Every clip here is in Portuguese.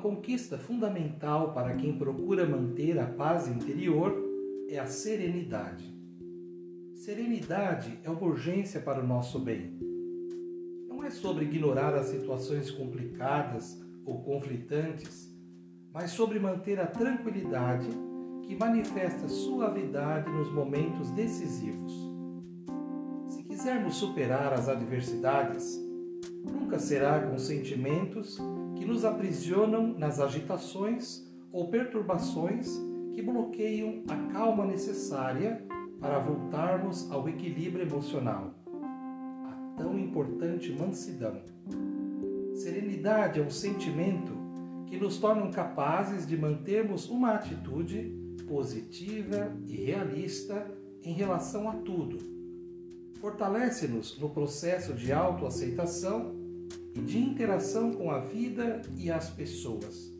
conquista fundamental para quem procura manter a paz interior é a serenidade. Serenidade é uma urgência para o nosso bem. Não é sobre ignorar as situações complicadas ou conflitantes, mas sobre manter a tranquilidade que manifesta suavidade nos momentos decisivos. Se quisermos superar as adversidades, nunca será com sentimentos que nos aprisionam nas agitações ou perturbações que bloqueiam a calma necessária para voltarmos ao equilíbrio emocional, a tão importante mansidão. Serenidade é um sentimento que nos torna capazes de mantermos uma atitude positiva e realista em relação a tudo. Fortalece-nos no processo de autoaceitação e de interação com a vida e as pessoas.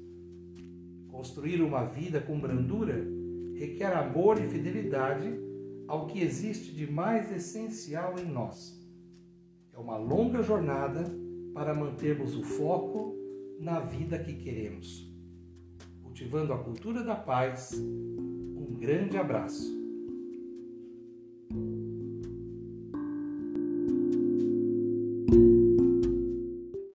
Construir uma vida com brandura requer amor e fidelidade ao que existe de mais essencial em nós. É uma longa jornada para mantermos o foco na vida que queremos. Cultivando a cultura da paz, um grande abraço.